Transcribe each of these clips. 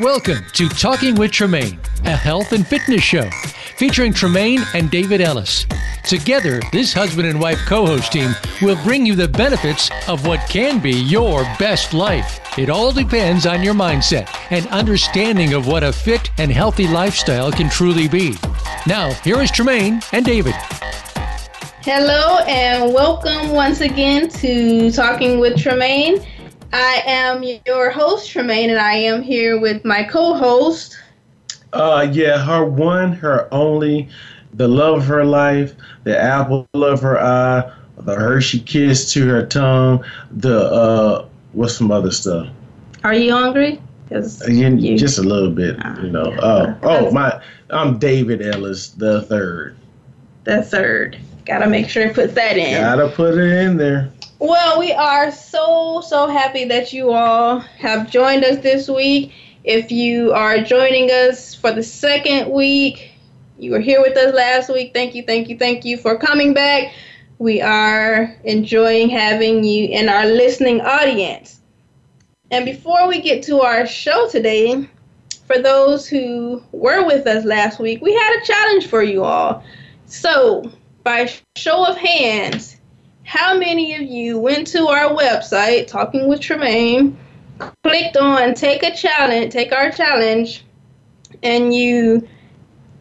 Welcome to Talking with Tremaine, a health and fitness show featuring Tremaine and David Ellis. Together, this husband and wife co host team will bring you the benefits of what can be your best life. It all depends on your mindset and understanding of what a fit and healthy lifestyle can truly be. Now, here is Tremaine and David. Hello, and welcome once again to Talking with Tremaine. I am your host, Tremaine, and I am here with my co host. Uh, yeah, her one, her only, the love of her life, the apple of her eye, the Hershey kiss to her tongue, the, uh, what's some other stuff? Are you hungry? Again, you, just a little bit, uh, you know. Uh, oh, my, I'm David Ellis, the third. The third. Gotta make sure to put that in. Gotta put it in there. Well, we are so, so happy that you all have joined us this week. If you are joining us for the second week, you were here with us last week. Thank you, thank you, thank you for coming back. We are enjoying having you in our listening audience. And before we get to our show today, for those who were with us last week, we had a challenge for you all. So, by show of hands, how many of you went to our website, Talking with Tremaine, clicked on Take a Challenge, Take Our Challenge, and you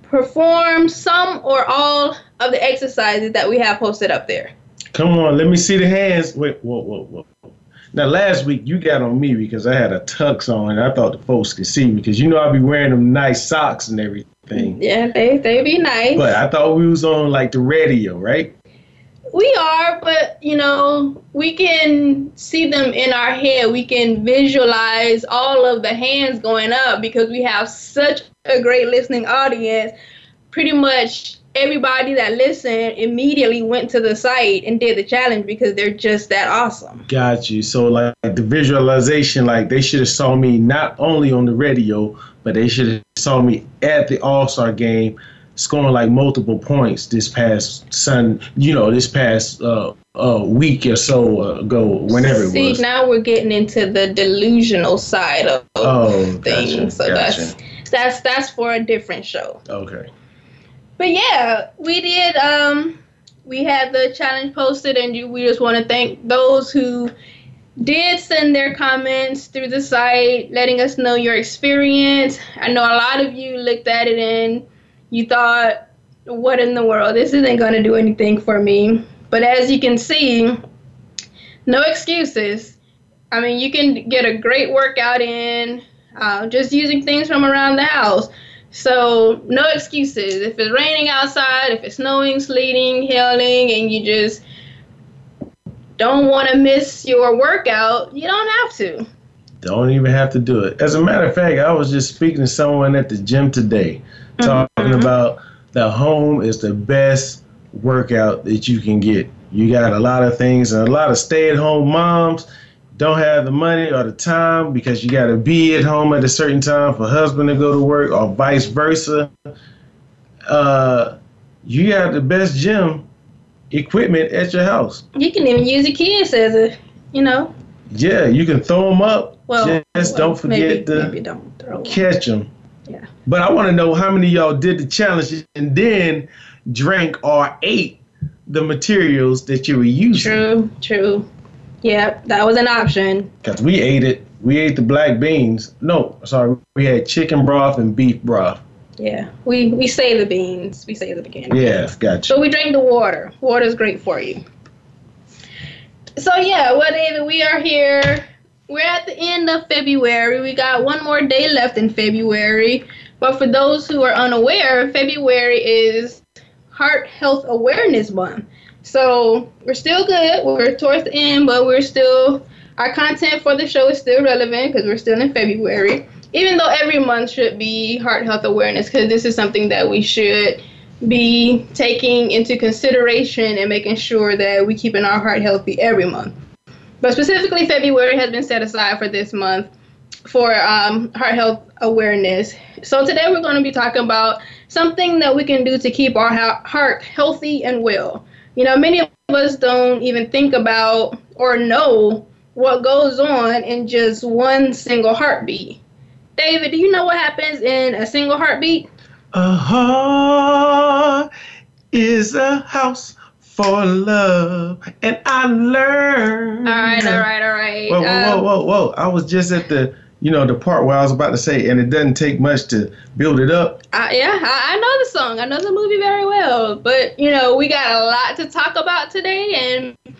performed some or all of the exercises that we have posted up there? Come on, let me see the hands. Wait, whoa, whoa, whoa. Now, last week you got on me because I had a tux on and I thought the folks could see me because you know I'd be wearing them nice socks and everything. Yeah, they they be nice. But I thought we was on like the radio, right? We are, but you know, we can see them in our head. We can visualize all of the hands going up because we have such a great listening audience. Pretty much everybody that listened immediately went to the site and did the challenge because they're just that awesome. Got you. So like the visualization, like they should have saw me not only on the radio, but they should have saw me at the All Star game scoring like multiple points this past sun, you know, this past uh, uh, week or so ago, whenever See, it was. now we're getting into the delusional side of oh, things. Gotcha, so gotcha. that's that's that's for a different show. Okay. But yeah, we did. Um, we had the challenge posted, and we just want to thank those who did send their comments through the site, letting us know your experience. I know a lot of you looked at it and you thought, what in the world? This isn't going to do anything for me. But as you can see, no excuses. I mean, you can get a great workout in uh, just using things from around the house. So, no excuses. If it's raining outside, if it's snowing, sleeting, hailing, and you just don't want to miss your workout, you don't have to. Don't even have to do it. As a matter of fact, I was just speaking to someone at the gym today talking mm-hmm. about the home is the best workout that you can get. You got a lot of things, and a lot of stay at home moms don't have the money or the time because you got to be at home at a certain time for husband to go to work or vice versa. Uh, you got the best gym equipment at your house. You can even use your kids as a, you know. Yeah, you can throw them up. Well, just well, don't forget maybe, to maybe don't catch them. Yeah. But I want to know how many y'all did the challenge and then drank or ate the materials that you were using. True, true. Yep, that was an option. Because we ate it. We ate the black beans. No, sorry. We had chicken broth and beef broth. Yeah, we, we save the beans. We save the beginning. Yeah, gotcha. So we drink the water. Water is great for you. So yeah, well, David, we are here. We're at the end of February. We got one more day left in February. But for those who are unaware, February is Heart Health Awareness Month. So we're still good. We're towards the end, but we're still our content for the show is still relevant because we're still in February. Even though every month should be Heart Health Awareness, because this is something that we should be taking into consideration and making sure that we're keeping our heart healthy every month. But specifically, February has been set aside for this month for um, heart health awareness. So today we're going to be talking about something that we can do to keep our heart healthy and well. You know, many of us don't even think about or know what goes on in just one single heartbeat. David, do you know what happens in a single heartbeat? A heart is a house for love, and I learned. All right, all right, all right. Whoa, whoa, Um, whoa, whoa, whoa! I was just at the, you know, the part where I was about to say, and it doesn't take much to build it up. I, yeah, I, I know the song. I know the movie very well. But, you know, we got a lot to talk about today. And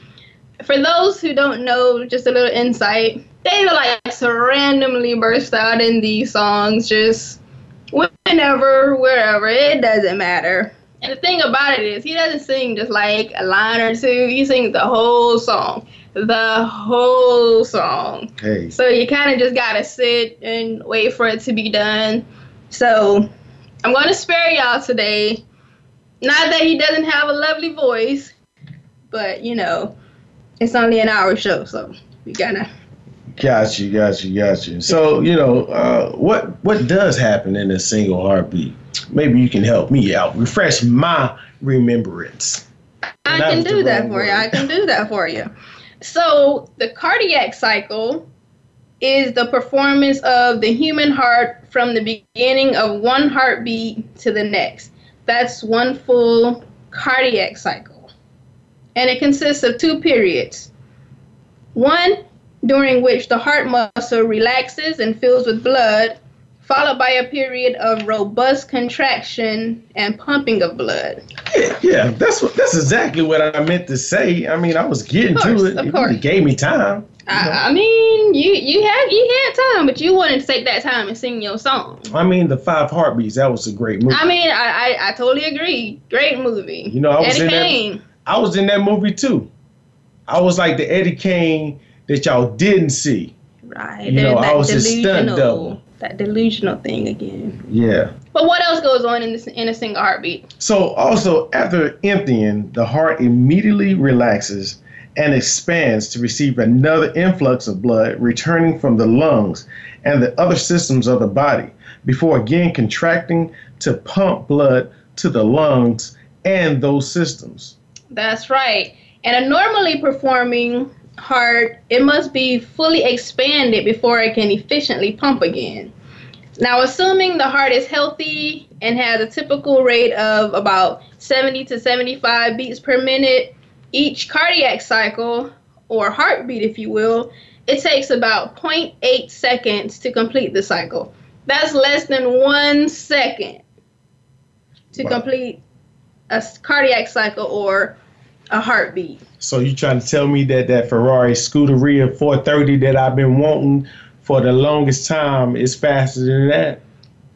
for those who don't know, just a little insight, David likes to randomly burst out in these songs just whenever, wherever. It doesn't matter. And the thing about it is, he doesn't sing just like a line or two. He sings the whole song. The whole song. Hey, So you kind of just gotta sit and wait for it to be done. So I'm gonna spare y'all today. Not that he doesn't have a lovely voice, but you know, it's only an hour show, so we gotta. got you, got you, got you. So, you know, uh, what what does happen in a single heartbeat? Maybe you can help me out, refresh my remembrance. I can do that for you. I can do that for you. So the cardiac cycle is the performance of the human heart from the beginning of one heartbeat to the next. That's one full cardiac cycle. And it consists of two periods. One during which the heart muscle relaxes and fills with blood, followed by a period of robust contraction and pumping of blood. Yeah, yeah, that's what that's exactly what I meant to say. I mean, I was getting course, to it. of You course. gave me time. I, I mean, you you had you had time, but you wanted to take that time and sing your song. I mean, the five heartbeats. That was a great movie. I mean, I I, I totally agree. Great movie. You know, I was Eddie in that- Kane. I was in that movie too. I was like the Eddie Kane that y'all didn't see. Right. You know, I was a stunt double. That delusional thing again. Yeah. But what else goes on in this in a single heartbeat? So also after emptying, the heart immediately relaxes and expands to receive another influx of blood returning from the lungs and the other systems of the body before again contracting to pump blood to the lungs and those systems. That's right. And a normally performing heart, it must be fully expanded before it can efficiently pump again. Now, assuming the heart is healthy and has a typical rate of about 70 to 75 beats per minute, each cardiac cycle, or heartbeat, if you will, it takes about 0.8 seconds to complete the cycle. That's less than one second to Wow. complete a cardiac cycle or a heartbeat. So you trying to tell me that that Ferrari Scuderia 430 that I've been wanting for the longest time is faster than that?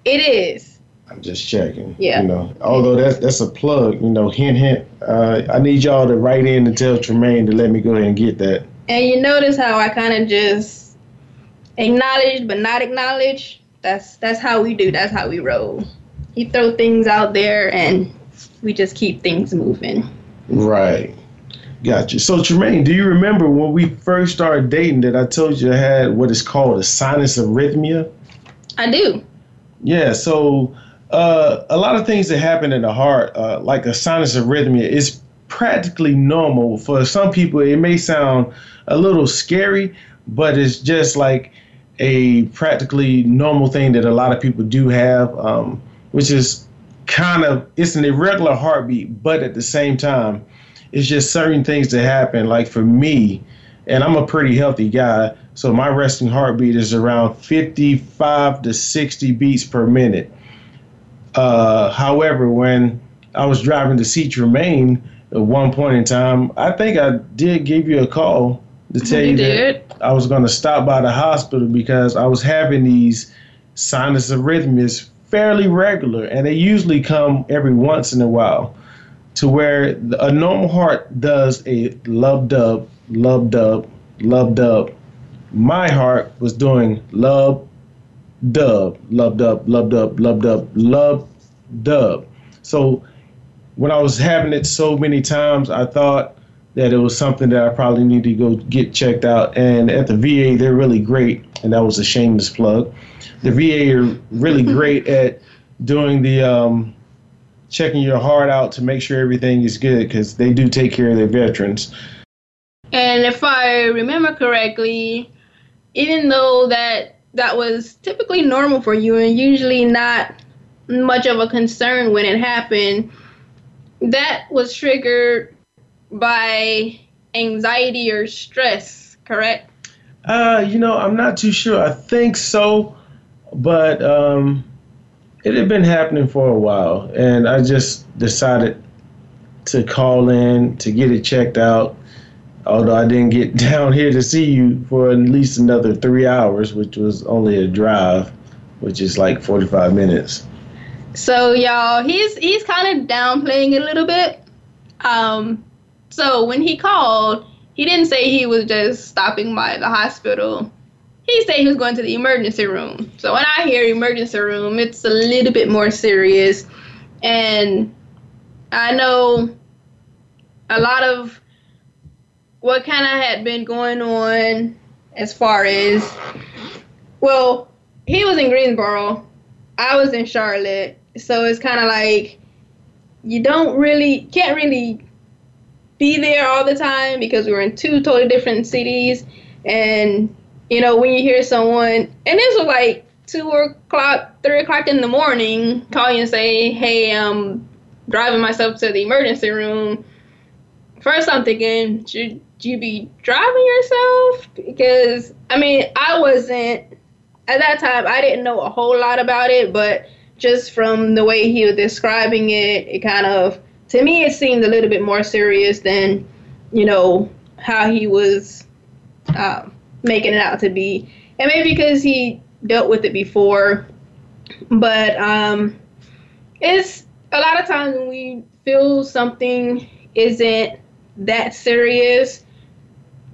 It is. I'm just checking. Yeah. You know, although that's that's a plug. You know, hint hint. Uh, I need y'all to write in and tell Tremaine to let me go ahead and get that. And you notice how I kind of just acknowledge but not acknowledge. That's that's how we do. That's how we roll. You throw things out there and we just keep things moving. Right. Gotcha. So Tremaine, do you remember when we first started dating that I told you I had what is called a sinus arrhythmia? I do. Yeah, so uh, a lot of things that happen in the heart, uh, like a sinus arrhythmia, is practically normal. For some people, it may sound a little scary, but it's just like a practically normal thing that a lot of people do have, um, which is kind of it's an irregular heartbeat, but at the same time, it's just certain things that happen. Like for me, and I'm a pretty healthy guy, so my resting heartbeat is around 55 to 60 beats per minute. Uh, however, when I was driving to see Tremaine at one point in time, I think I did give you a call to tell you, you that. I was going to stop by the hospital because I was having these sinus arrhythmias fairly regular, and they usually come every once in a while. To where the- a normal heart does a lub dub, lub dub, lub dub. My heart was doing lub dub, lub dub, lub dub, lub dub, lub dub. So when I was having it so many times, I thought that it was something that I probably need to go get checked out. And at the VA, they're really great, and that was a shameless plug. The VA are really great at doing the um, checking your heart out to make sure everything is good because they do take care of their veterans. And if I remember correctly, even though that that was typically normal for you and usually not much of a concern when it happened, that was triggered by anxiety or stress, correct? Uh, you know, I'm not too sure. I think so, but um, it had been happening for a while, and I just decided to call in to get it checked out. Although I didn't get down here to see you for at least another three hours, which was only a drive, which is like 45 minutes. So y'all, he's he's kind of downplaying it a little bit. Um, so when he called, he didn't say he was just stopping by the hospital. He said he was going to the emergency room. So when I hear emergency room, it's a little bit more serious. And I know a lot of what kind of had been going on as far as, well, he was in Greensboro. I was in Charlotte. So it's kind of like you don't really, can't really be there all the time because we were in two totally different cities. And, you know, when you hear someone, and was like two o'clock, three o'clock in the morning, call you and say, hey, I'm driving myself to the emergency room. First, I'm thinking, should you be driving yourself? Because, I mean, I wasn't, at that time, I didn't know a whole lot about it, but just from the way he was describing it, it kind of to me it seemed a little bit more serious than you know how he was uh, making it out to be. And maybe because he dealt with it before but um, it's a lot of times when we feel something isn't that serious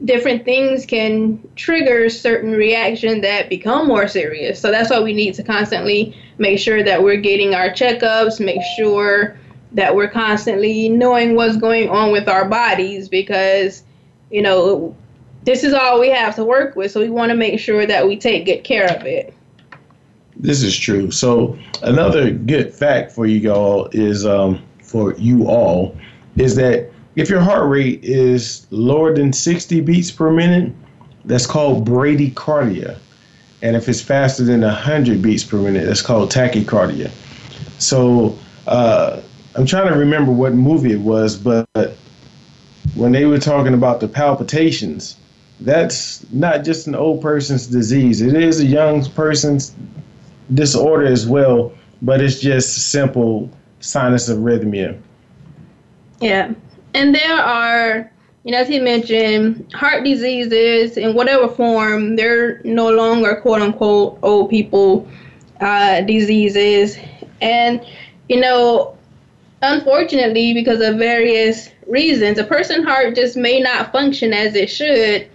different things can trigger certain reactions that become more serious. So that's why we need to constantly make sure that we're getting our checkups make sure that we're constantly knowing what's going on with our bodies because, you know, this is all we have to work with. So we want to make sure that we take good care of it. This is true. So another good fact for you all is um, for you all is that if your heart rate is lower than 60 beats per minute, that's called bradycardia. And if it's faster than 100 beats per minute, that's called tachycardia. So uh, I'm trying to remember what movie it was, but when they were talking about the palpitations, that's not just an old person's disease. It is a young person's disorder as well, but it's just simple sinus arrhythmia. Yeah. And there are, you know, as he mentioned, heart diseases in whatever form, they're no longer quote unquote old people uh, diseases. And, you know, unfortunately, because of various reasons, a person's heart just may not function as it should,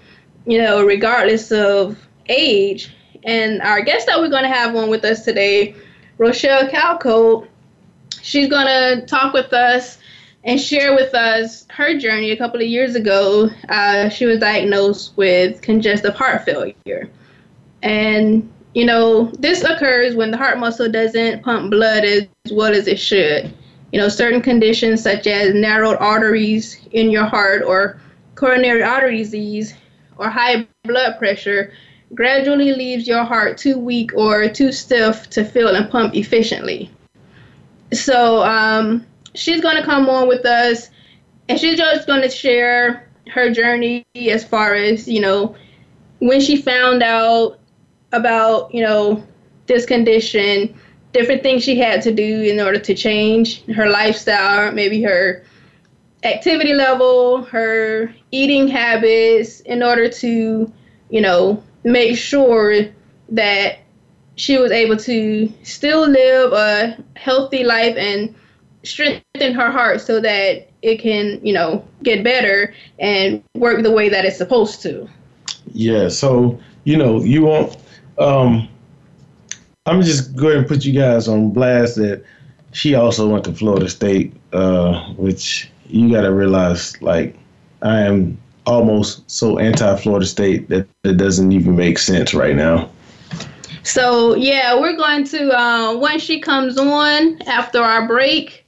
you know, regardless of age. And our guest that we're going to have on with us today, Rochelle Calcote, she's going to talk with us and share with us her journey a couple of years ago. Uh, she was diagnosed with congestive heart failure. And, you know, this occurs when the heart muscle doesn't pump blood as well as it should. You know, certain conditions such as narrowed arteries in your heart or coronary artery disease or high blood pressure gradually leaves your heart too weak or too stiff to fill and pump efficiently. So um, she's going to come on with us and she's just going to share her journey as far as, you know, when she found out about, you know, this condition different things she had to do in order to change her lifestyle, maybe her activity level, her eating habits, in order to, you know, make sure that she was able to still live a healthy life and strengthen her heart so that it can, you know, get better and work the way that it's supposed to. Yeah, so, you know, you won't um I'm just going to put you guys on blast that she also went to Florida State, uh, which you got to realize, like, I am almost so anti Florida State that it doesn't even make sense right now. So yeah, we're going to uh, when she comes on after our break,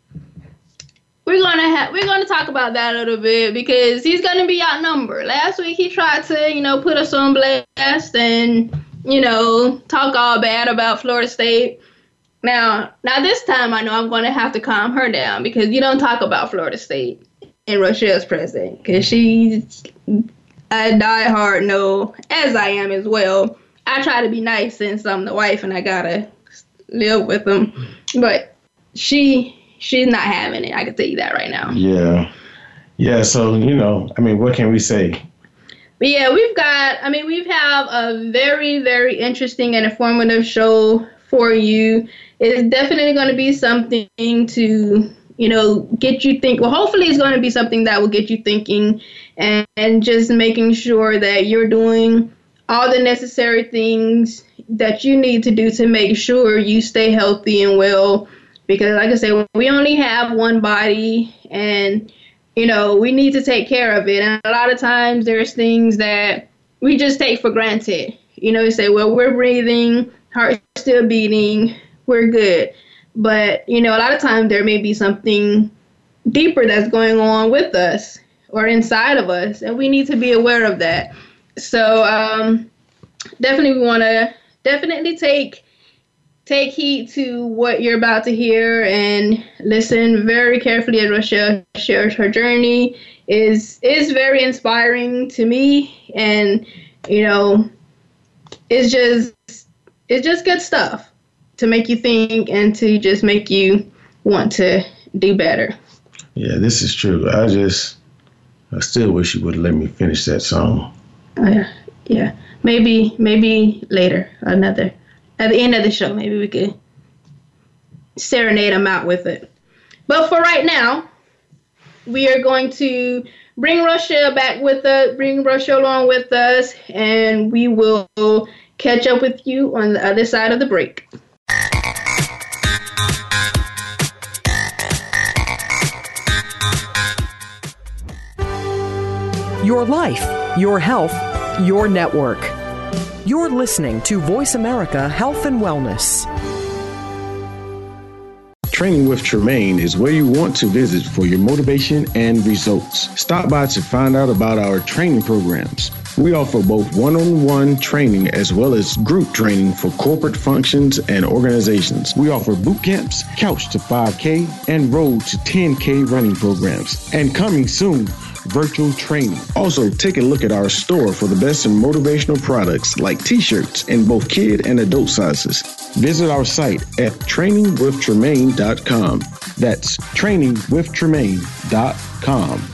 we're gonna have we're gonna talk about that a little bit because he's gonna be outnumbered. Last week he tried to you know put us on blast and you know, talk all bad about Florida State. Now, now this time I know I'm going to have to calm her down because you don't talk about Florida State in Rochelle's presence because she's a diehard no, as I am as well. I try to be nice since I'm the wife and I gotta live with them, but she she's not having it. I can tell you that right now. Yeah, yeah. So you know, I mean, what can we say? But yeah, we've got. I mean, we've have a very very interesting and informative show for you. It's definitely going to be something to you know get you think. Well, hopefully, it's going to be something that will get you thinking and, and just making sure that you're doing all the necessary things that you need to do to make sure you stay healthy and well. Because, like I said, we only have one body, and you know we need to take care of it. And a lot of times, there's things that we just take for granted. You know, you say, "Well, we're breathing, heart still beating, we're good." But you know, a lot of times there may be something deeper that's going on with us or inside of us, and we need to be aware of that. So um, definitely, we want to definitely take take heed to what you're about to hear and listen very carefully as Rochelle shares her journey. is is very inspiring to me, and you know, it's just it's just good stuff to make you think and to just make you want to do better. Yeah, this is true. I just I still wish you would let me finish that song. Oh, yeah, yeah. Maybe, maybe later, another at the end of the show, maybe we could serenade them out with it. But for right now, we are going to bring Russia back with us, bring Russia along with us, and we will catch up with you on the other side of the break. Your life, your health, your network. You're listening to Voice America Health and Wellness. Training with Tremaine is where you want to visit for your motivation and results. Stop by to find out about our training programs. We offer both one on one training as well as group training for corporate functions and organizations. We offer boot camps, couch to 5K, and road to 10K running programs. And coming soon, virtual training. Also, take a look at our store for the best in motivational products like t shirts in both kid and adult sizes. Visit our site at trainingwithtremaine.com. That's trainingwithtremaine.com.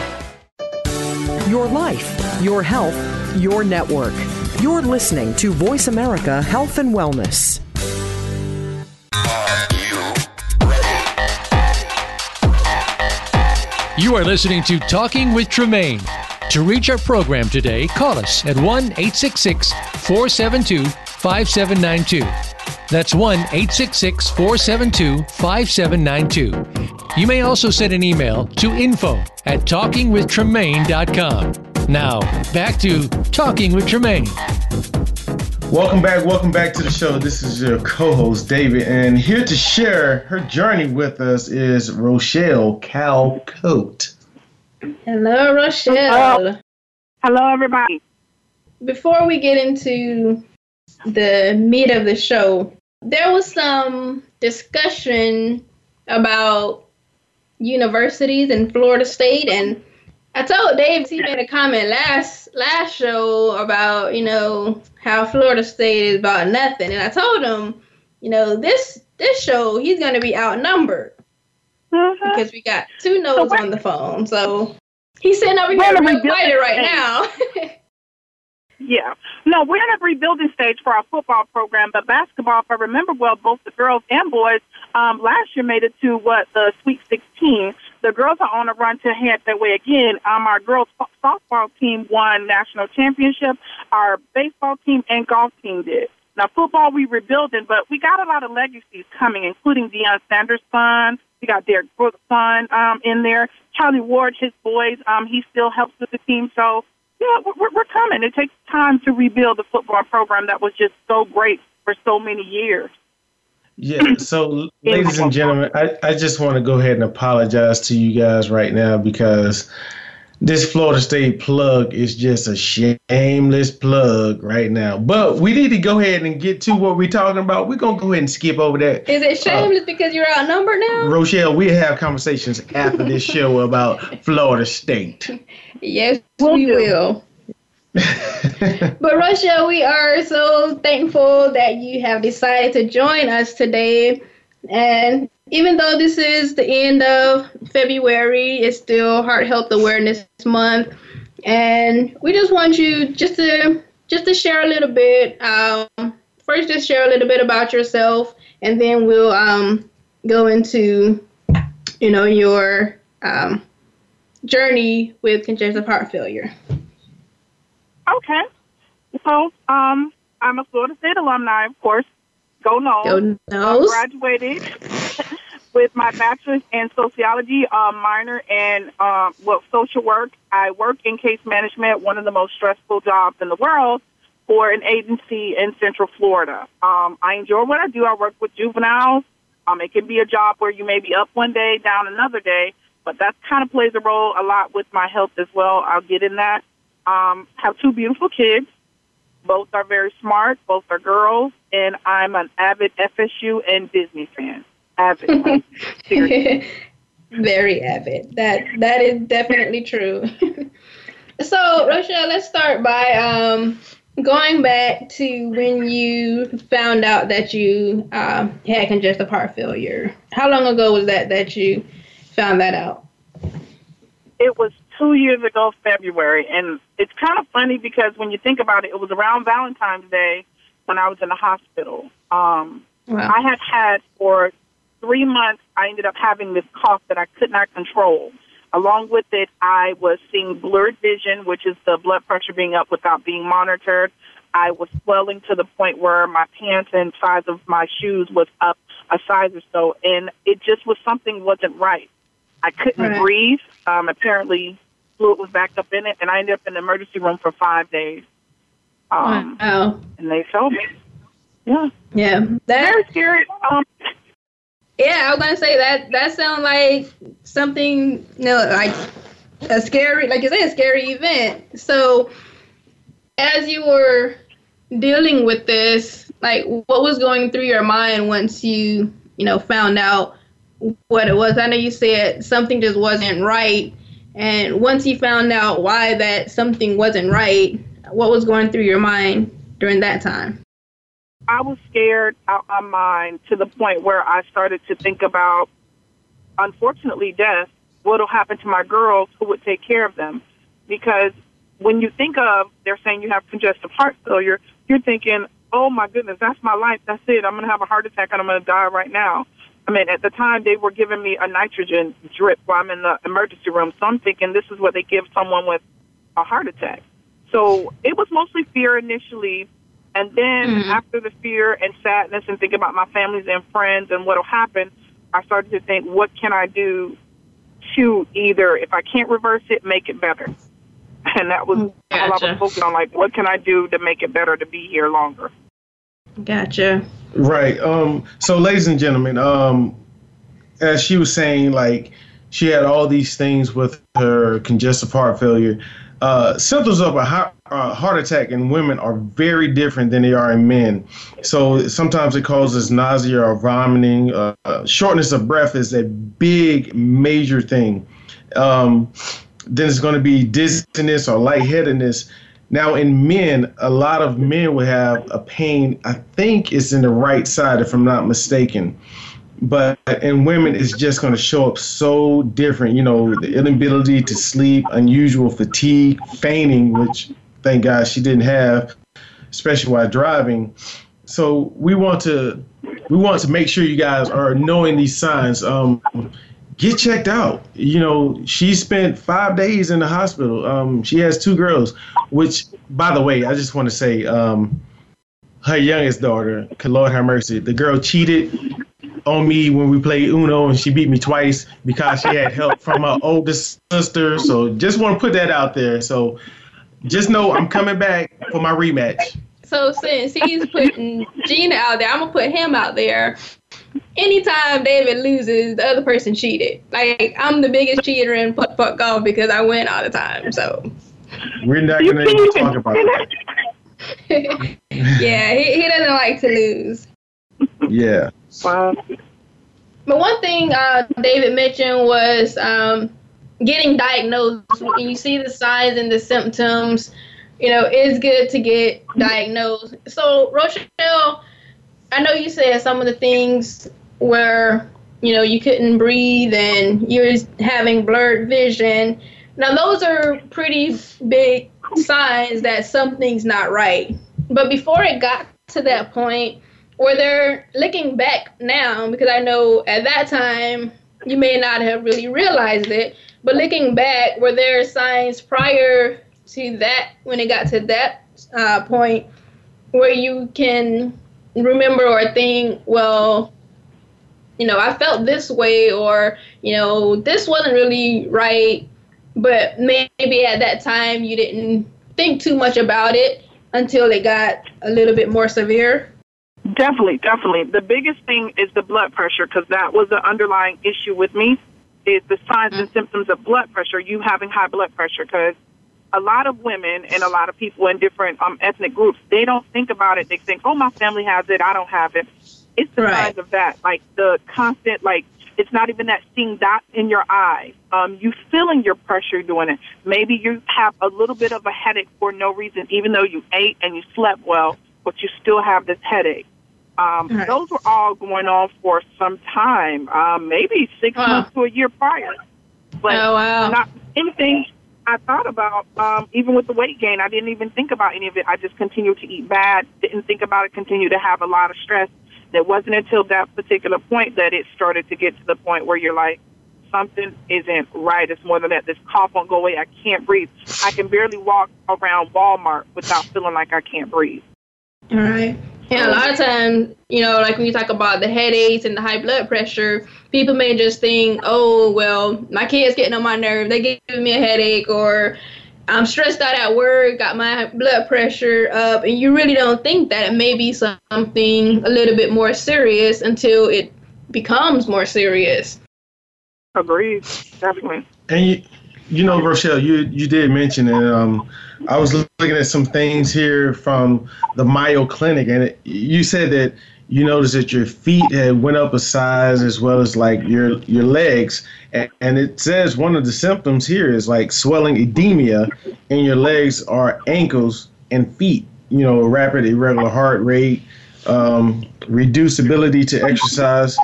Your life, your health, your network. You're listening to Voice America Health and Wellness. You are listening to Talking with Tremaine. To reach our program today, call us at 1 866 472 5792. That's 1 866 472 5792. You may also send an email to info at talkingwithtremaine.com. Now, back to Talking with Tremaine. Welcome back, welcome back to the show. This is your co-host David, and here to share her journey with us is Rochelle Calcote. Hello, Rochelle. Hello. Hello, everybody. Before we get into the meat of the show, there was some discussion about universities in Florida State, and I told Dave he made a comment last last show about you know how Florida State is about nothing, and I told him, you know this this show he's going to be outnumbered mm-hmm. because we got two no's so on the phone. So he's sitting over here excited right now. yeah, no, we're in a rebuilding stage for our football program, but basketball, if I remember well, both the girls and boys um, last year made it to what the Sweet 16. The girls are on a run to head that way again. Um, our girls softball team won national championship. Our baseball team and golf team did. Now football we rebuilding, but we got a lot of legacies coming, including Deion Sanders' son. We got Derrick Brooks' son um, in there. Charlie Ward, his boys, um, he still helps with the team. So yeah, we're, we're coming. It takes time to rebuild the football program that was just so great for so many years. Yeah, so ladies and gentlemen, I, I just want to go ahead and apologize to you guys right now because this Florida State plug is just a shameless plug right now. But we need to go ahead and get to what we're talking about. We're gonna go ahead and skip over that. Is it shameless uh, because you're outnumbered now? Rochelle, we have conversations after this show about Florida State. yes, we will. but Russia, we are so thankful that you have decided to join us today. And even though this is the end of February, it's still Heart Health Awareness Month, and we just want you just to just to share a little bit. Um, first, just share a little bit about yourself, and then we'll um, go into you know your um, journey with congestive heart failure. Okay. So, um, I'm a Florida State alumni, of course. Go Noles. Go Noles. graduated with my bachelor's in sociology, uh, minor in uh, well, social work. I work in case management, one of the most stressful jobs in the world, for an agency in Central Florida. Um, I enjoy what I do. I work with juveniles. Um, it can be a job where you may be up one day, down another day, but that kind of plays a role a lot with my health as well. I'll get in that. Um, have two beautiful kids. Both are very smart. Both are girls, and I'm an avid FSU and Disney fan. Avid, very avid. That that is definitely true. so, Rochelle, let's start by um, going back to when you found out that you um, had congestive heart failure. How long ago was that that you found that out? It was two years ago, February, and it's kind of funny because when you think about it, it was around Valentine's Day when I was in the hospital. Um, wow. I had had for three months. I ended up having this cough that I could not control. Along with it, I was seeing blurred vision, which is the blood pressure being up without being monitored. I was swelling to the point where my pants and size of my shoes was up a size or so, and it just was something wasn't right. I couldn't right. breathe. Um, apparently, fluid was backed up in it, and I ended up in the emergency room for five days. Um, wow. And they showed me. Yeah. Yeah. That, Very scary. Um, yeah, I was gonna say that that sounds like something you know like a scary, like you say, a scary event. So, as you were dealing with this, like what was going through your mind once you you know found out what it was? I know you said something just wasn't right, and once you found out why that something wasn't right, what was going through your mind during that time? I was scared out of my mind to the point where I started to think about, unfortunately, death. What'll happen to my girls? Who would take care of them? Because when you think of, they're saying you have congestive heart failure, you're thinking, oh my goodness, that's my life. That's it. I'm going to have a heart attack and I'm going to die right now. I mean, at the time they were giving me a nitrogen drip while I'm in the emergency room. So I'm thinking this is what they give someone with a heart attack. So it was mostly fear initially. And then mm-hmm. after the fear and sadness and thinking about my families and friends and what'll happen, I started to think, what can I do to either, if I can't reverse it, make it better? And that was gotcha. all I was focused on. Like, what can I do to make it better to be here longer? Gotcha. Right. Um, so, ladies and gentlemen, um, as she was saying, like she had all these things with her congestive heart failure. Uh, symptoms of a heart, uh, heart attack in women are very different than they are in men. So sometimes it causes nausea or vomiting. Uh, shortness of breath is a big, major thing. Um, then it's going to be dizziness or lightheadedness. Now, in men, a lot of men will have a pain. I think it's in the right side, if I'm not mistaken. But in women, it's just going to show up so different. You know, the inability to sleep, unusual fatigue, fainting, which thank God she didn't have, especially while driving. So we want to we want to make sure you guys are knowing these signs. Um, get checked out. You know, she spent five days in the hospital. Um, she has two girls, which, by the way, I just want to say, um, her youngest daughter, Lord have mercy, the girl cheated on me when we played Uno, and she beat me twice because she had help from her oldest sister. So just want to put that out there. So just know I'm coming back for my rematch. So since he's putting Gina out there, I'm gonna put him out there anytime David loses, the other person cheated. Like I'm the biggest cheater in putt putt golf because I win all the time. So we're not gonna even talk about that. yeah, he, he doesn't like to lose. Yeah. Wow. But one thing uh, David mentioned was um, getting diagnosed. When you see the signs and the symptoms, you know, it's good to get diagnosed. So, Rochelle, I know you said some of the things where you know you couldn't breathe and you're having blurred vision. Now those are pretty big signs that something's not right. But before it got to that point, where they're looking back now, because I know at that time you may not have really realized it, but looking back, were there signs prior to that when it got to that uh, point where you can remember or think, well, you know, I felt this way, or, you know, this wasn't really right, but maybe at that time you didn't think too much about it until it got a little bit more severe? Definitely, definitely. The biggest thing is the blood pressure because that was the underlying issue with me. Is the signs mm-hmm. and symptoms of blood pressure, you having high blood pressure because a lot of women and a lot of people in different um, ethnic groups, they don't think about it. They think, oh, my family has it, I don't have it. It's the right. signs of that, like the constant, like it's not even that seeing dot in your eye. Um, you feeling your pressure doing it. Maybe you have a little bit of a headache for no reason, even though you ate and you slept well, but you still have this headache. Um, right. Those were all going on for some time, um, maybe six wow. months to a year prior. But oh, wow. not anything I thought about, um, even with the weight gain, I didn't even think about any of it. I just continued to eat bad, didn't think about it, continued to have a lot of stress. It wasn't until that particular point that it started to get to the point where you're like, something isn't right. It's more than that. This cough won't go away. I can't breathe. I can barely walk around Walmart without feeling like I can't breathe. All right. Yeah, a lot of times, you know, like when you talk about the headaches and the high blood pressure, people may just think, oh, well, my kid's getting on my nerve. They giving me a headache, or I'm stressed out at work, got my blood pressure up, and you really don't think that it may be something a little bit more serious until it becomes more serious. Agreed, definitely. And you, you know, Rochelle, you you did mention it. Um, I was looking at some things here from the Mayo Clinic, and it, you said that you noticed that your feet had went up a size as well as like your your legs, and, and it says one of the symptoms here is like swelling edema in your legs or ankles and feet. You know, rapid irregular heart rate, um, reduced ability to exercise,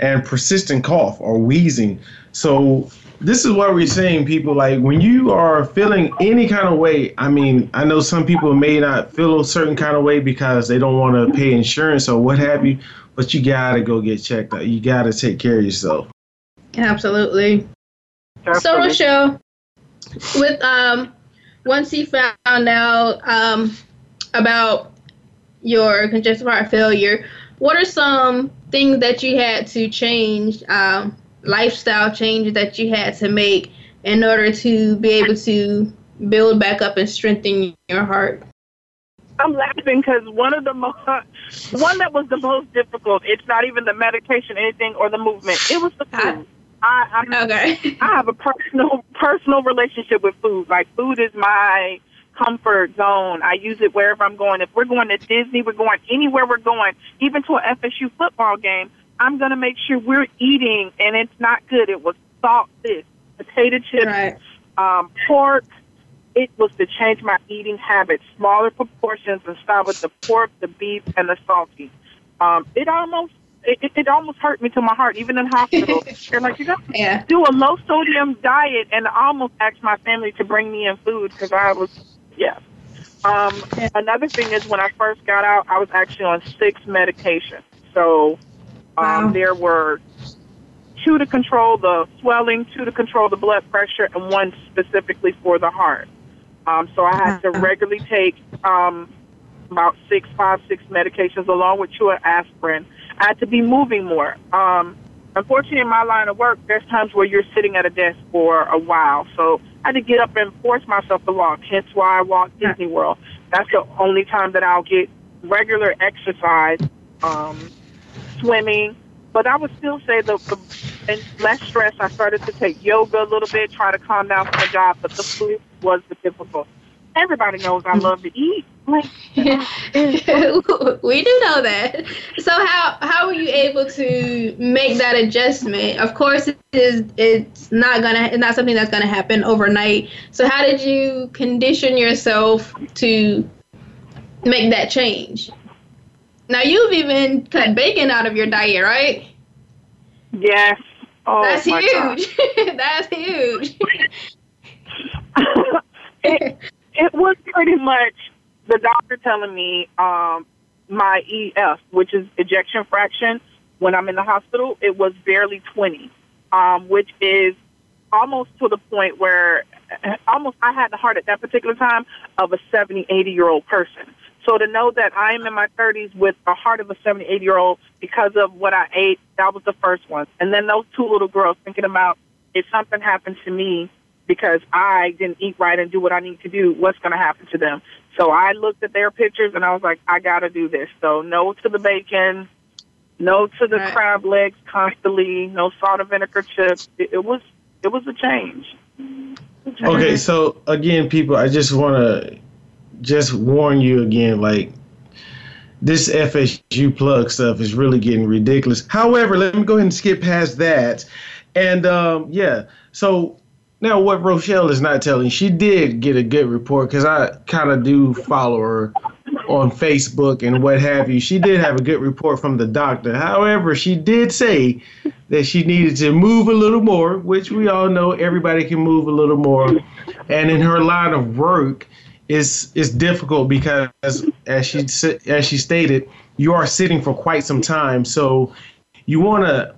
and persistent cough or wheezing. So this is what we're saying, people. Like when you are feeling any kind of way, I mean, I know some people may not feel a certain kind of way because they don't want to pay insurance or what have you, but you gotta go get checked out. You gotta take care of yourself. Absolutely. Absolutely. So Rochelle, with um, once he found out um about your congestive heart failure, what are some things that you had to change um lifestyle changes that you had to make in order to be able to build back up and strengthen your heart? I'm laughing because one of the most, one that was the most difficult. It's not even the medication, anything, or the movement. It was the food. I, I, okay. I have a personal personal relationship with food. Like food is my comfort zone. I use it wherever I'm going. If we're going to Disney, we're going anywhere we're going, even to an FSU football game. I'm going to make sure we're eating and it's not good. It was salt this, potato chips, right. Um, pork, it was to change my eating habits, smaller proportions and start with the pork, the beef, and the salty. Um, it almost it, it, it almost hurt me to my heart, even in hospital. They're like, you got to Yeah. do a low sodium diet, and I almost asked my family to bring me in food because I was, yeah. Um, Another thing is when I first got out, I was actually on six medications. So um, there were two to control the swelling, two to control the blood pressure, and one specifically for the heart. Um, so I had to regularly take um, about six, five, six medications along with two aspirin. I had to be moving more. Um, unfortunately, in my line of work, there's times where you're sitting at a desk for a while. So I had to get up and force myself to walk, hence why I walk Disney World. That's the only time that I'll get regular exercise, um, swimming. But I would still say the, the and less stress. I started to take yoga a little bit, try to calm down from the job, but the food was the difficult. Everybody knows I love to eat. Like, we do know that. So how how were you able to make that adjustment? Of course, it is it's not gonna it's not something that's gonna happen overnight. So how did you condition yourself to make that change? Now you've even cut bacon out of your diet, right? yes. Oh, that's huge. that's huge. it, it was pretty much the doctor telling me um, my EF, which is ejection fraction, when I'm in the hospital, it was barely 20, um, which is almost to the point where almost I had the heart at that particular time of a 70, 80 year old person. So to know that I am in my 30s with the heart of a 78 year old because of what I ate, that was the first one. And then those two little girls thinking about if something happened to me because I didn't eat right and do what I need to do, what's going to happen to them? So I looked at their pictures and I was like, I got to do this. So no to the bacon, no to the Right. crab legs constantly, no salt and vinegar chips. It, it was it was a change. Okay, mm-hmm. so again, people, I just want to just warn you again, like this FSU plug stuff is really getting ridiculous. However, let me go ahead and skip past that, and um, yeah, so now what Rochelle is not telling, she did get a good report because I kind of do follow her on Facebook and what have you. She did have a good report from the doctor. However, she did say that she needed to move a little more, which we all know everybody can move a little more. And in her line of work, is is difficult because as she as she stated, you are sitting for quite some time. So you want to,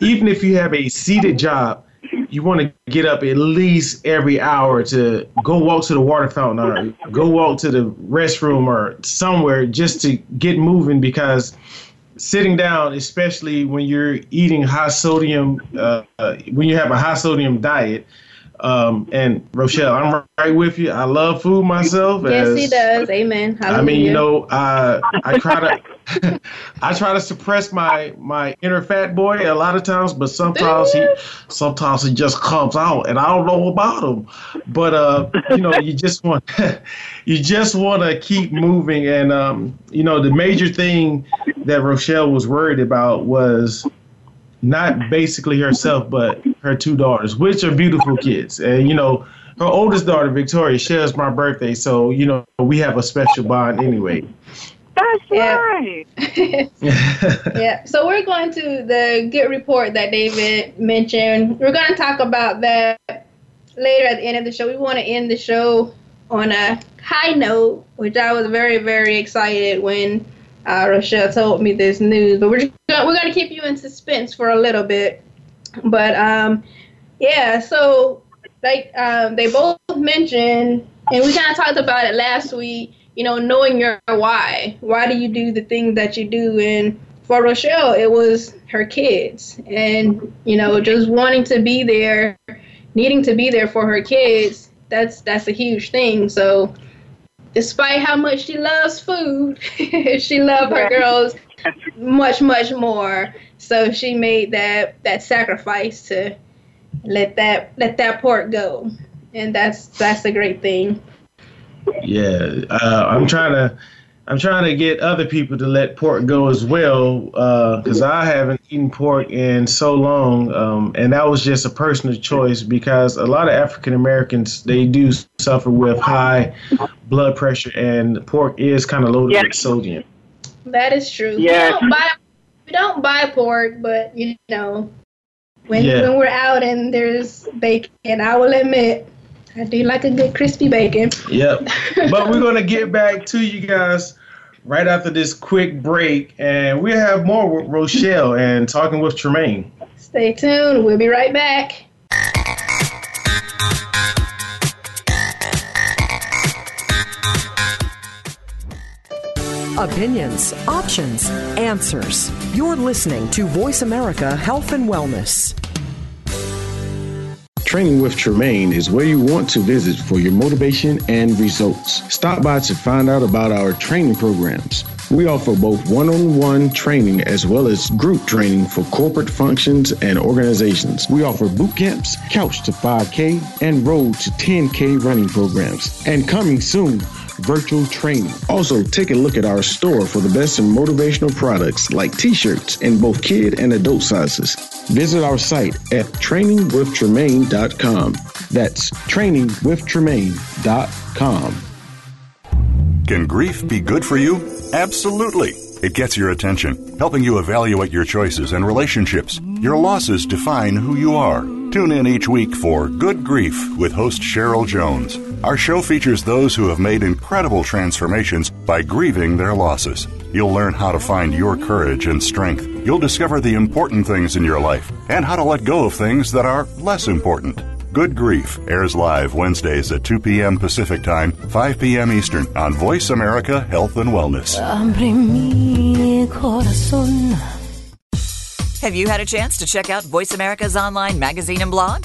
even if you have a seated job, you want to get up at least every hour to go walk to the water fountain or go walk to the restroom or somewhere just to get moving because sitting down, especially when you're eating high sodium, uh, when you have a high sodium diet. Um, and Rochelle, I'm right with you. I love food myself. yes, as- he does. Amen. I mean, you know, uh, I try to, I try to suppress my my inner fat boy a lot of times, but sometimes he, sometimes he just comes out, and I don't know about him. But uh, you know, you just want, you just want to keep moving, and um, you know, the major thing that Rochelle was worried about was not basically herself, but her two daughters, which are beautiful kids. And, you know, her oldest daughter, Victoria, shares my birthday. So, you know, we have a special bond anyway. That's Yeah. right. yeah. So we're going to the good report that David mentioned. We're going to talk about that later at the end of the show. We want to end the show on a high note, which I was very, very excited when uh, Rochelle told me this news. But we're just gonna, we're to keep you in suspense for a little bit. But um, yeah. So like um, they both mentioned, and we kind of talked about it last week. You know, knowing your why. Why do you do the things that you do? And for Rochelle, it was her kids, and you know, just wanting to be there, needing to be there for her kids. That's that's a huge thing. So, despite how much she loves food, she loved her girls much much more. So she made that that sacrifice to let that let that pork go, and that's that's a great thing. Yeah, uh, I'm trying to I'm trying to get other people to let pork go as well, because uh, I haven't eaten pork in so long, um, and that was just a personal choice because a lot of African Americans they do suffer with high blood pressure, and pork is kind of loaded yeah. with sodium. That is true. Yeah. We don't buy, we don't buy pork, but you know, when yeah. when we're out and there's bacon, I will admit I do like a good crispy bacon. Yep. but we're going to get back to you guys right after this quick break, and we'll have more with Rochelle and talking with Tremaine. Stay tuned. We'll be right back. Opinions, options, answers. You're listening to Voice America Health and Wellness. Training with Tremaine is where you want to visit for your motivation and results. Stop by to find out about our training programs. We offer both one on one training as well as group training for corporate functions and organizations. We offer boot camps, couch to 5K, and road to 10K running programs. And coming soon, virtual training. Also, take a look at our store for the best in motivational products like t shirts in both kid and adult sizes. Visit our site at trainingwithtremaine.com. That's trainingwithtremaine.com. Can grief be good for you? Absolutely. It gets your attention, helping you evaluate your choices and relationships. Your losses define who you are. Tune in each week for Good Grief with host Cheryl Jones. Our show features those who have made incredible transformations by grieving their losses. You'll learn how to find your courage and strength. You'll discover the important things in your life and how to let go of things that are less important. Good Grief airs live Wednesdays at 2 p.m. Pacific Time, 5 p.m. Eastern on Voice America Health and Wellness. Have you had a chance to check out Voice America's online magazine and blog?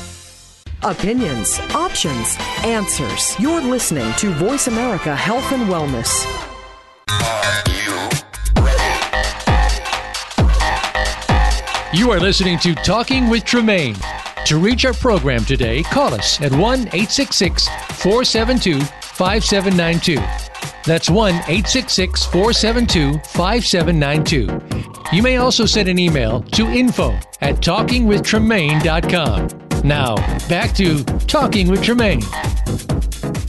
Opinions, options, answers. You're listening to Voice America Health and Wellness. You are listening to Talking with Tremaine. To reach our program today, call us at 1 866 472 5792. That's 1 866 472 5792. You may also send an email to info at talkingwithtremaine.com. Now, back to Talking with Tremaine.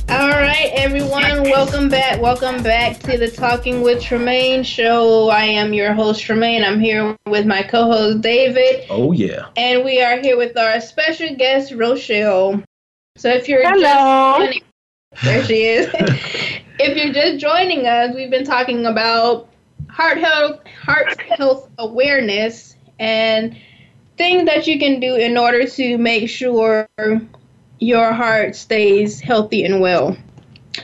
All right, everyone, welcome back. Welcome back to the Talking with Tremaine show. I am your host, Tremaine. I'm here with my co host, David. Oh, yeah. And we are here with our special guest, Rochelle. So if you're Hello. just joining, there she is. if you're just joining us, we've been talking about heart health, heart health awareness, and things that you can do in order to make sure your heart stays healthy and well.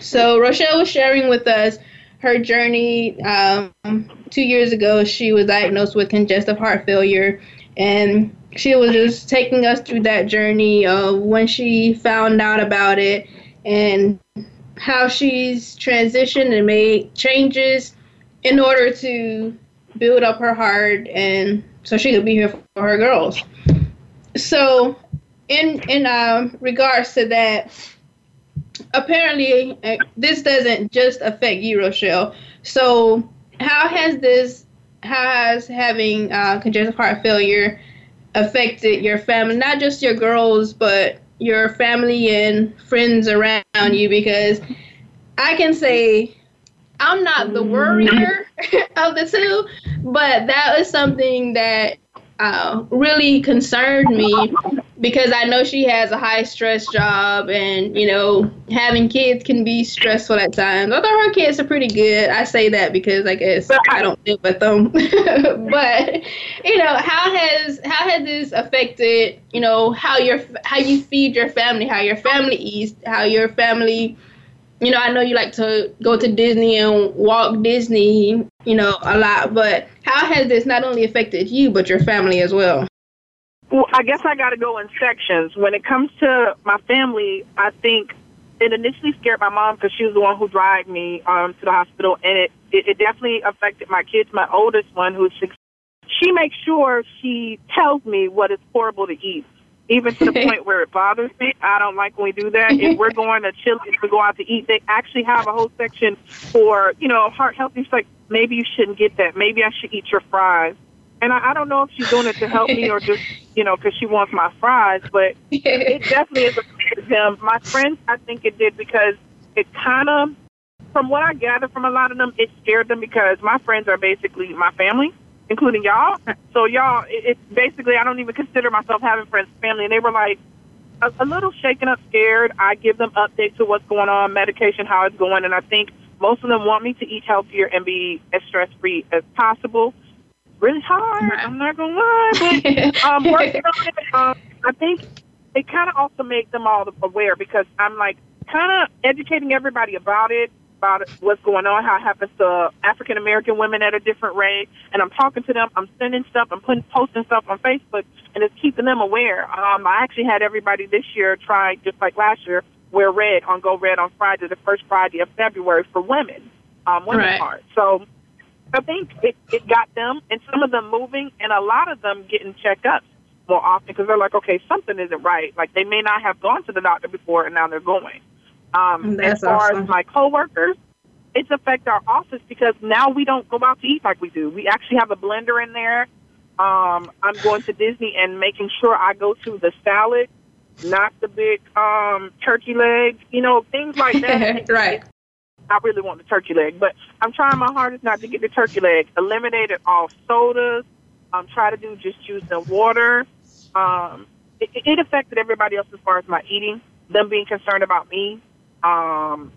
So Rochelle was sharing with us her journey. Um, two years ago, she was diagnosed with congestive heart failure, and she was just taking us through that journey of when she found out about it and how she's transitioned and made changes in order to build up her heart and so she could be here for her girls. So, in in um, regards to that, apparently uh, this doesn't just affect you, Rochelle. So, how has this, how has having uh, congestive heart failure affected your family? Not just your girls, but your family and friends around you? Because I can say I'm not the worrier of the two, but that was something that uh, really concerned me because I know she has a high stress job and, you know, having kids can be stressful at times. Although her kids are pretty good. I say that because I guess I don't live with them. but, you know, how has how has this affected, you know, how your how you feed your family, how your family eats, how your family you know, I know you like to go to Disney and walk Disney, you know, a lot, but how has this not only affected you, but your family as well? Well, I guess I got to go in sections. When it comes to my family, I think it initially scared my mom because she was the one who drove me um, to the hospital, and it, it, it definitely affected my kids. My oldest one, who's six, she makes sure she tells me what is horrible to eat even to the point where it bothers me. I don't like when we do that. If we're going to Chili's to go out to eat, they actually have a whole section for, you know, heart healthy. It's like, maybe you shouldn't get that. Maybe I should eat your fries. And I, I don't know if she's doing it to help me or just, you know, because she wants my fries, but it definitely is a them. My friends, I think it did because it kind of, from what I gather from a lot of them, it scared them because my friends are basically my family including y'all. So y'all, it's it, basically I don't even consider myself having friends, and family, and they were like a, a little shaken up, scared. I give them updates to what's going on, medication, how it's going, and I think most of them want me to eat healthier and be as stress free as possible. Really hard, I'm not gonna lie, but um, working on it, um, I think it kind of also makes them all aware because I'm like kind of educating everybody about it about what's going on, how it happens to African American women at a different rate. And I'm talking to them. I'm sending stuff. I'm putting posting stuff on Facebook, and it's keeping them aware. Um, I actually had everybody this year try, just like last year, wear red on Go Red on Friday, the first Friday of February for women, um, women right. part. So I think it, it got them, and some of them moving, and a lot of them getting checked up more often because they're like, okay, something isn't right. Like they may not have gone to the doctor before, and now they're going. Um, That's as far awesome. as my coworkers, it's affect our office because now we don't go out to eat like we do. We actually have a blender in there. Um, I'm going to Disney and making sure I go to the salad, not the big um, turkey leg. You know, things like that. right. I really want the turkey leg, but I'm trying my hardest not to get the turkey leg. Eliminated all sodas. Um, try to do just juice and water. Um, it, it affected everybody else as far as my eating. Them being concerned about me um,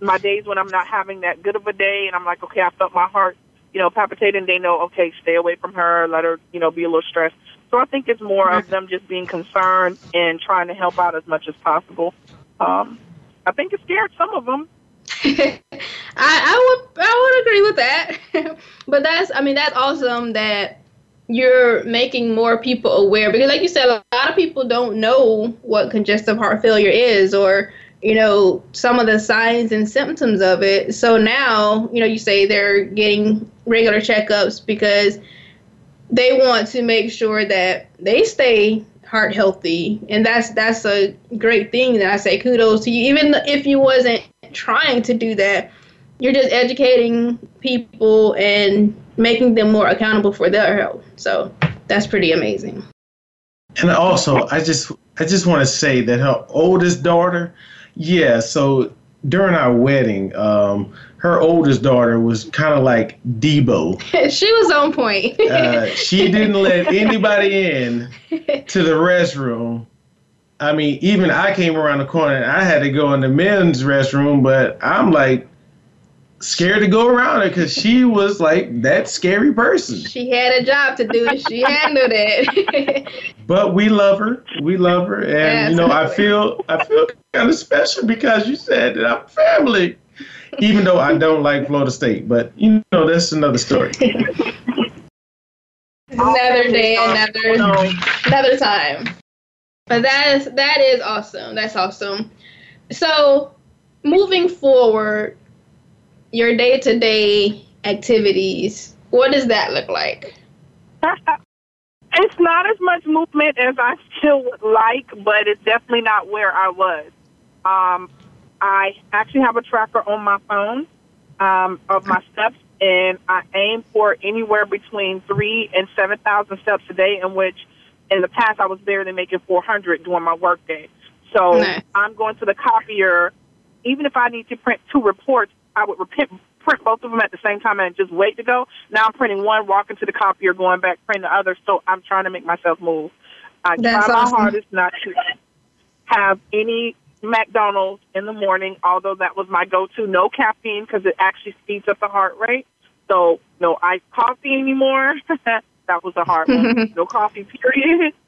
my days when I'm not having that good of a day, and I'm like, okay, I felt my heart, you know, palpitating. They know, okay, stay away from her, let her, you know, be a little stressed. So I think it's more of them just being concerned and trying to help out as much as possible. Um, I think it scared some of them. I, I would I would agree with that, but that's I mean that's awesome that you're making more people aware because like you said a lot of people don't know what congestive heart failure is or you know, some of the signs and symptoms of it. So now, you know, you say they're getting regular checkups because they want to make sure that they stay heart healthy. And that's that's a great thing that I say kudos to you. Even if you wasn't trying to do that, you're just educating people and making them more accountable for their health. So that's pretty amazing. And also, I just I just want to say that her oldest daughter, yeah, so during our wedding, um, her oldest daughter was kind of like Debo. she was on point. uh, she didn't let anybody in to the restroom. I mean, even I came around the corner and I had to go in the men's restroom, but I'm like, scared to go around her because she was like that scary person. She had a job to do. She handled it. but we love her. We love her, and you know, I feel I feel kind of special because you said that I'm family. Even though I don't like Florida State, but you know that's another story. another day, another another time. But that is that is awesome. That's awesome. So moving forward, your day to day activities, what does that look like? it's not as much movement as I still would like, but it's definitely not where I was. Um, I actually have a tracker on my phone um, of my steps, and I aim for anywhere between three and seven thousand steps a day. In which, in the past, I was barely making four hundred during my workday. So nice. I'm going to the copier. Even if I need to print two reports, I would print, print both of them at the same time and just wait to go. Now I'm printing one, walking to the copier, going back, printing the other. So I'm trying to make myself move. I That's try my awesome. hardest not to have any McDonald's in the morning, although that was my go-to. No caffeine because it actually speeds up the heart rate. So no iced coffee anymore. that was a hard one. no coffee, period.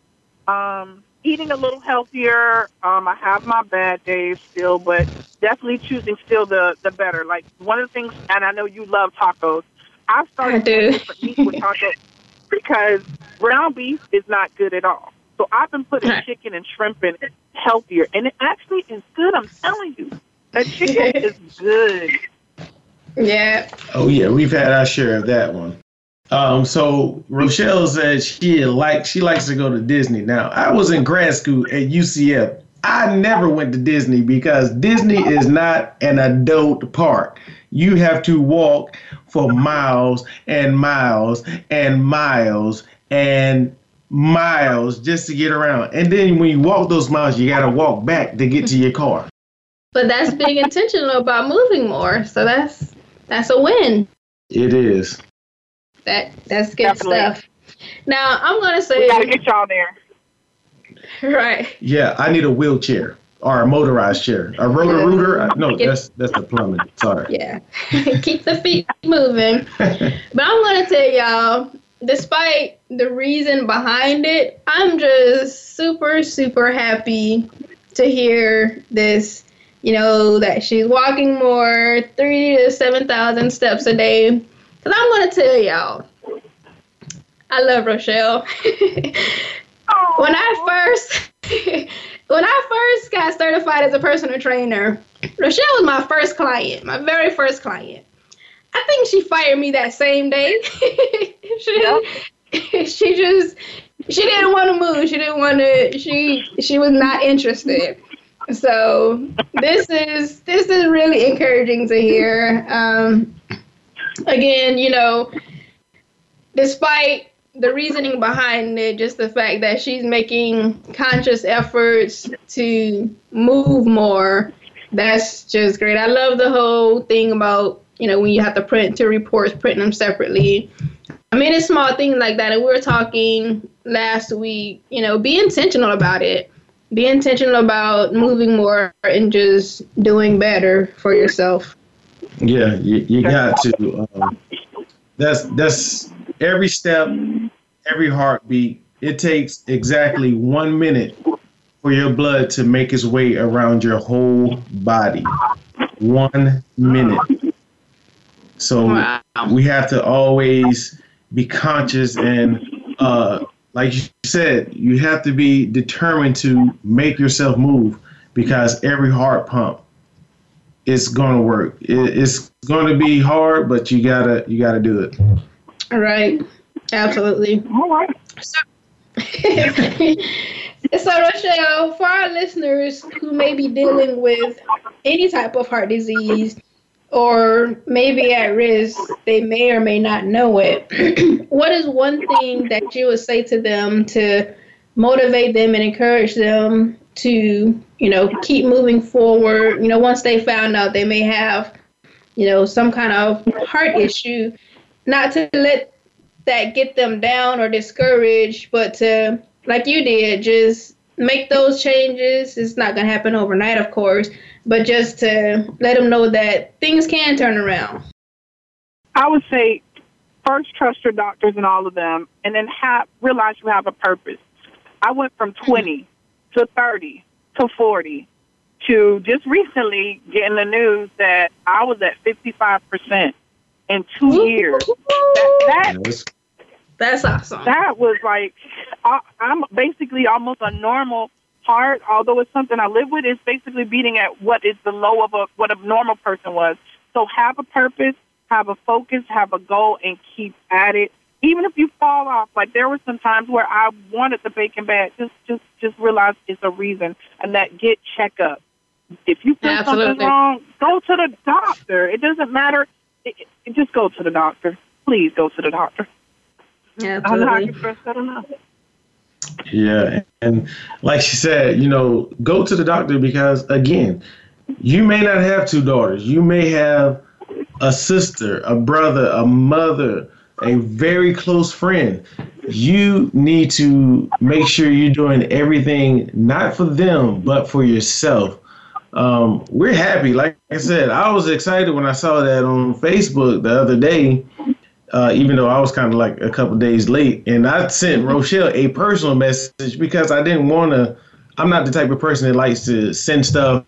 Um, eating a little healthier. Um, I have my bad days still, but definitely choosing still the the better. Like one of the things, and I know you love tacos. I started I meat with tacos because ground beef is not good at all. So I've been putting chicken and shrimp in it healthier, and it actually is good. I'm telling you, that chicken is good. Yeah. Oh yeah, we've had our share of that one. Um, so Rochelle said she like she likes to go to Disney. Now I was in grad school at UCF. I never went to Disney because Disney is not an adult park. You have to walk for miles and miles and miles and miles just to get around. And then when you walk those miles, you got to walk back to get to your car. But that's being intentional about moving more. So that's that's a win. It is. That that's good Definitely. stuff. Now I'm gonna say we gotta get y'all there. Right. Yeah, I need a wheelchair or a motorized chair. A Roto-Rooter? No, that's that's the plumbing. Sorry. Yeah. Keep the feet moving. but I'm gonna tell y'all, despite the reason behind it, I'm just super, super happy to hear this. You know that she's walking more, three to seven thousand steps a day Cause I'm gonna tell y'all, I love Rochelle. when I first when I first got certified as a personal trainer, Rochelle was my first client, my very first client. I think she fired me that same day. she, yep. she just she didn't want to move. She didn't want to. She she was not interested. So this is this is really encouraging to hear. Um, again, you know, despite the reasoning behind it, just the fact that she's making conscious efforts to move more, that's just great. I love the whole thing about, you know, when you have to print two reports, printing them separately. I mean, it's small things like that. And we were talking last week, you know, be intentional about it. Be intentional about moving more and just doing better for yourself. Yeah, you, you got to. Um, that's that's every step, every heartbeat. It takes exactly one minute for your blood to make its way around your whole body. One minute. So wow. we have to always be conscious and, uh, like you said, you have to be determined to make yourself move because every heart pump it's gonna work. It, it's gonna be hard, but you gotta you gotta do it. All right, absolutely. All right. So, so Rochelle, for our listeners who may be dealing with any type of heart disease or maybe at risk, they may or may not know it. what is one thing that you would say to them to motivate them and encourage them to you know keep moving forward you know once they found out they may have you know some kind of heart issue not to let that get them down or discouraged but to like you did just make those changes. It's not going to happen overnight of course but just to let them know that things can turn around. I would say first trust your doctors and all of them and then have realize you have a purpose. I went from hmm. 20 to 30 to 40 to just recently getting the news that I was at 55% in two years. That, that, that's awesome. That was like, I, I'm basically almost a normal heart, although it's something I live with, it's basically beating at what is the low of a, what a normal person was. So have a purpose, have a focus, have a goal, and keep at it even if you fall off, like there were some times where I wanted the bacon bag, just just just realize it's a reason, and that get checkup. If you feel something wrong, go to the doctor. It doesn't matter. It, it, just go to the doctor. Please go to the doctor. Absolutely. Yeah, and like she said, you know, go to the doctor because again, you may not have two daughters. You may have a sister, a brother, a mother, a very close friend, you need to make sure you're doing everything not for them, but for yourself. Um, we're happy. Like I said, I was excited when I saw that on Facebook the other day. Uh, even though I was kind of like a couple days late. And I sent Rochelle a personal message because I didn't want to. I'm not the type of person that likes to send stuff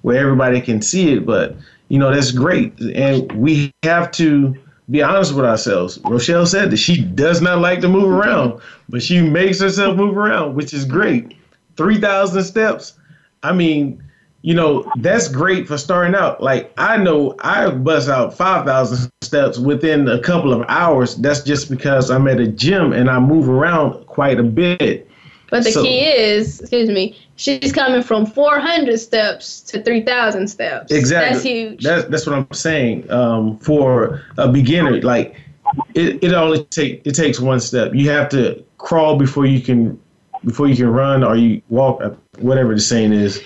where everybody can see it, but you know that's great, and we have to be honest with ourselves. Rochelle said that she does not like to move around, but she makes herself move around, which is great. 3,000 steps. I mean, you know, that's great for starting out. Like, I know I bust out 5,000 steps within a couple of hours. That's just because I'm at a gym and I move around quite a bit. But the so, key is, excuse me, she's coming from 400 steps to 3,000 steps. Exactly. That's huge. That's, that's what I'm saying. Um, for a beginner, like it, it only take it takes one step. You have to crawl before you can before you can run or you walk, whatever the saying is.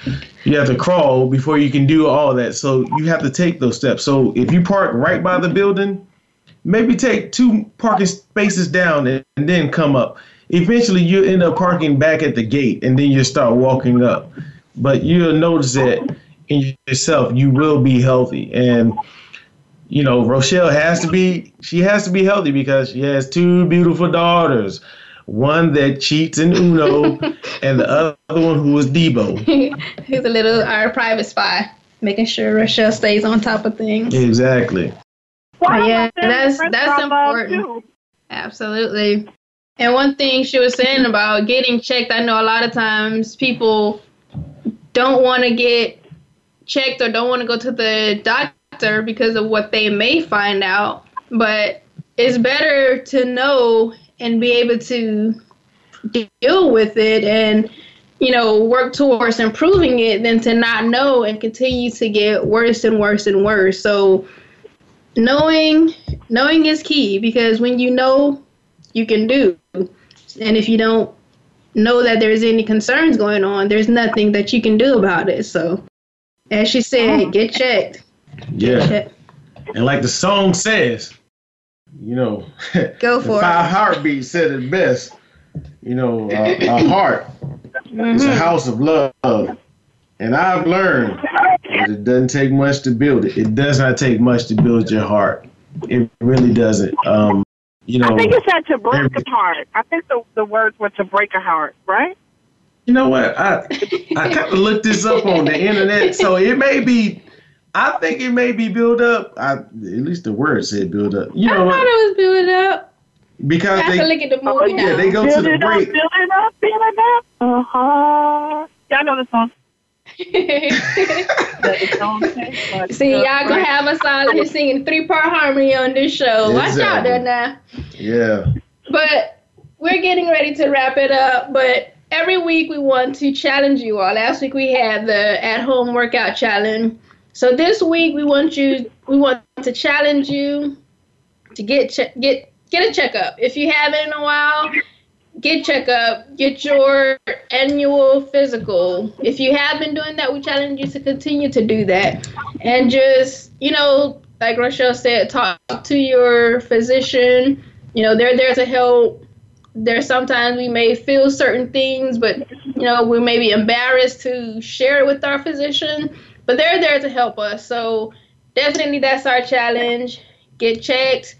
You have to crawl before you can do all that. So you have to take those steps. So if you park right by the building, maybe take two parking spaces down and, and then come up eventually you end up parking back at the gate and then you start walking up. But you'll notice that in yourself, you will be healthy. And, you know, Rochelle has to be, she has to be healthy because she has two beautiful daughters. One that cheats in Uno, and the other one who is Debo. He's a little our private spy, making sure Rochelle stays on top of things. Exactly. yeah, that's that's important. Absolutely. And one thing she was saying about getting checked, I know a lot of times people don't want to get checked or don't want to go to the doctor because of what they may find out. But it's better to know and be able to deal with it and you know work towards improving it than to not know and continue to get worse and worse and worse so knowing knowing is key because when you know you can do. And if you don't know that there's any concerns going on, there's nothing that you can do about it. So, as she said, oh. get checked. Yeah. Get checked. And like the song says, you know, go for five it. heartbeats said it best. You know, uh, a heart mm-hmm. is a house of love. And I've learned that it doesn't take much to build it. It does not take much to build your heart. It really doesn't. Um, you know, I think it said to break a heart. I think the the words were to break a heart, right? You know what? I I kind of looked this up on the internet, so it may be. I think it may be built up. I, at least the word said build up. You know what I thought it was build up. Because I they look at the movie now. Yeah, they go build to the break. Up, build it up, build it up. Uh huh. Yeah, I know the song. See, y'all gonna have us all here singing three part harmony on this show. Watch out there now. Yeah. But we're getting ready to wrap it up. But every week we want to challenge you all. Last week we had the at home workout challenge. So this week we want you we want to challenge you to get che- get get a checkup. If you haven't in a while, get checkup, get your annual physical. If you have been doing that, we challenge you to continue to do that. And just, you know, like Rochelle said, talk to your physician. You know, they're there to help. There's sometimes we may feel certain things, but, you know, we may be embarrassed to share it with our physician, but they're there to help us. So definitely that's our challenge. Get checked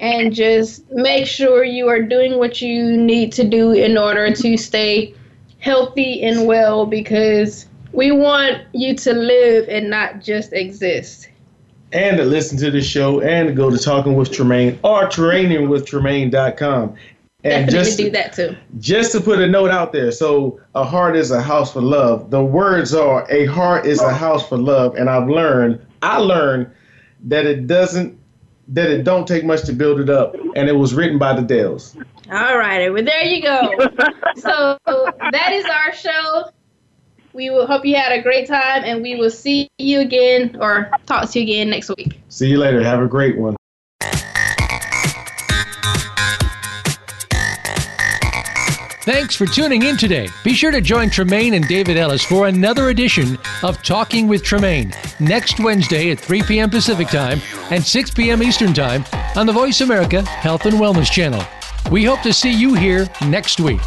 and just make sure you are doing what you need to do in order to stay healthy and well because we want you to live and not just exist. And to listen to the show and to go to Talking with Tremaine or trainingwithtremaine.com. And Definitely just do that too. Just to put a note out there. So a heart is a house for love. The words are a heart is a house for love. And I've learned, I learned that it doesn't that it don't take much to build it up, and it was written by the Dells. All right, well there you go. so that is our show. We will hope you had a great time, and we will see you again or talk to you again next week. See you later. Have a great one. Thanks for tuning in today. Be sure to join Tremaine and David Ellis for another edition of Talking with Tremaine next Wednesday at 3 p.m. Pacific Time and 6 p.m. Eastern Time on the Voice America Health and Wellness Channel. We hope to see you here next week.